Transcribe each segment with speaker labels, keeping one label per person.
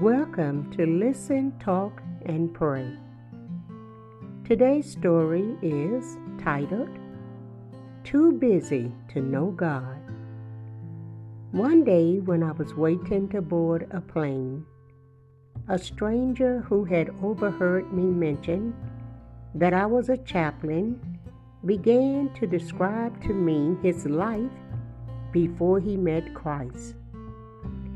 Speaker 1: Welcome to Listen, Talk, and Pray. Today's story is titled Too Busy to Know God. One day, when I was waiting to board a plane, a stranger who had overheard me mention that I was a chaplain began to describe to me his life before he met Christ.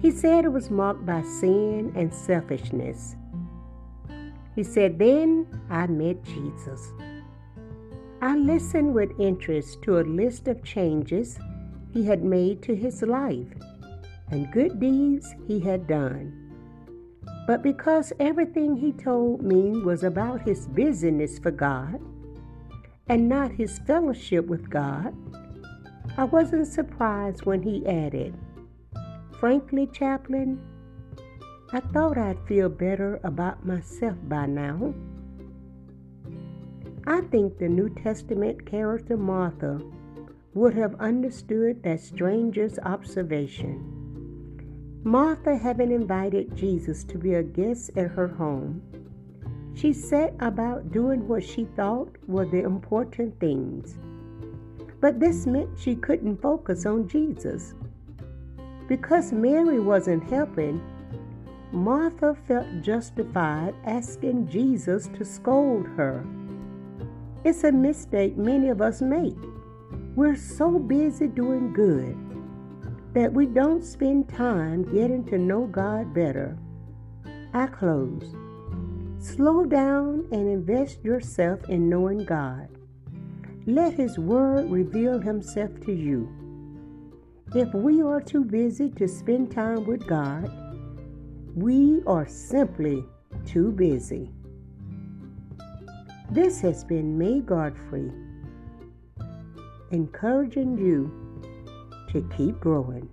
Speaker 1: He said it was marked by sin and selfishness. He said, Then I met Jesus. I listened with interest to a list of changes he had made to his life and good deeds he had done. But because everything he told me was about his busyness for God and not his fellowship with God, I wasn't surprised when he added, Frankly, Chaplain, I thought I'd feel better about myself by now. I think the New Testament character Martha would have understood that stranger's observation. Martha, having invited Jesus to be a guest at her home, she set about doing what she thought were the important things. But this meant she couldn't focus on Jesus. Because Mary wasn't helping, Martha felt justified asking Jesus to scold her. It's a mistake many of us make. We're so busy doing good that we don't spend time getting to know God better. I close. Slow down and invest yourself in knowing God. Let His Word reveal Himself to you. If we are too busy to spend time with God, we are simply too busy. This has been May Godfrey, encouraging you to keep growing.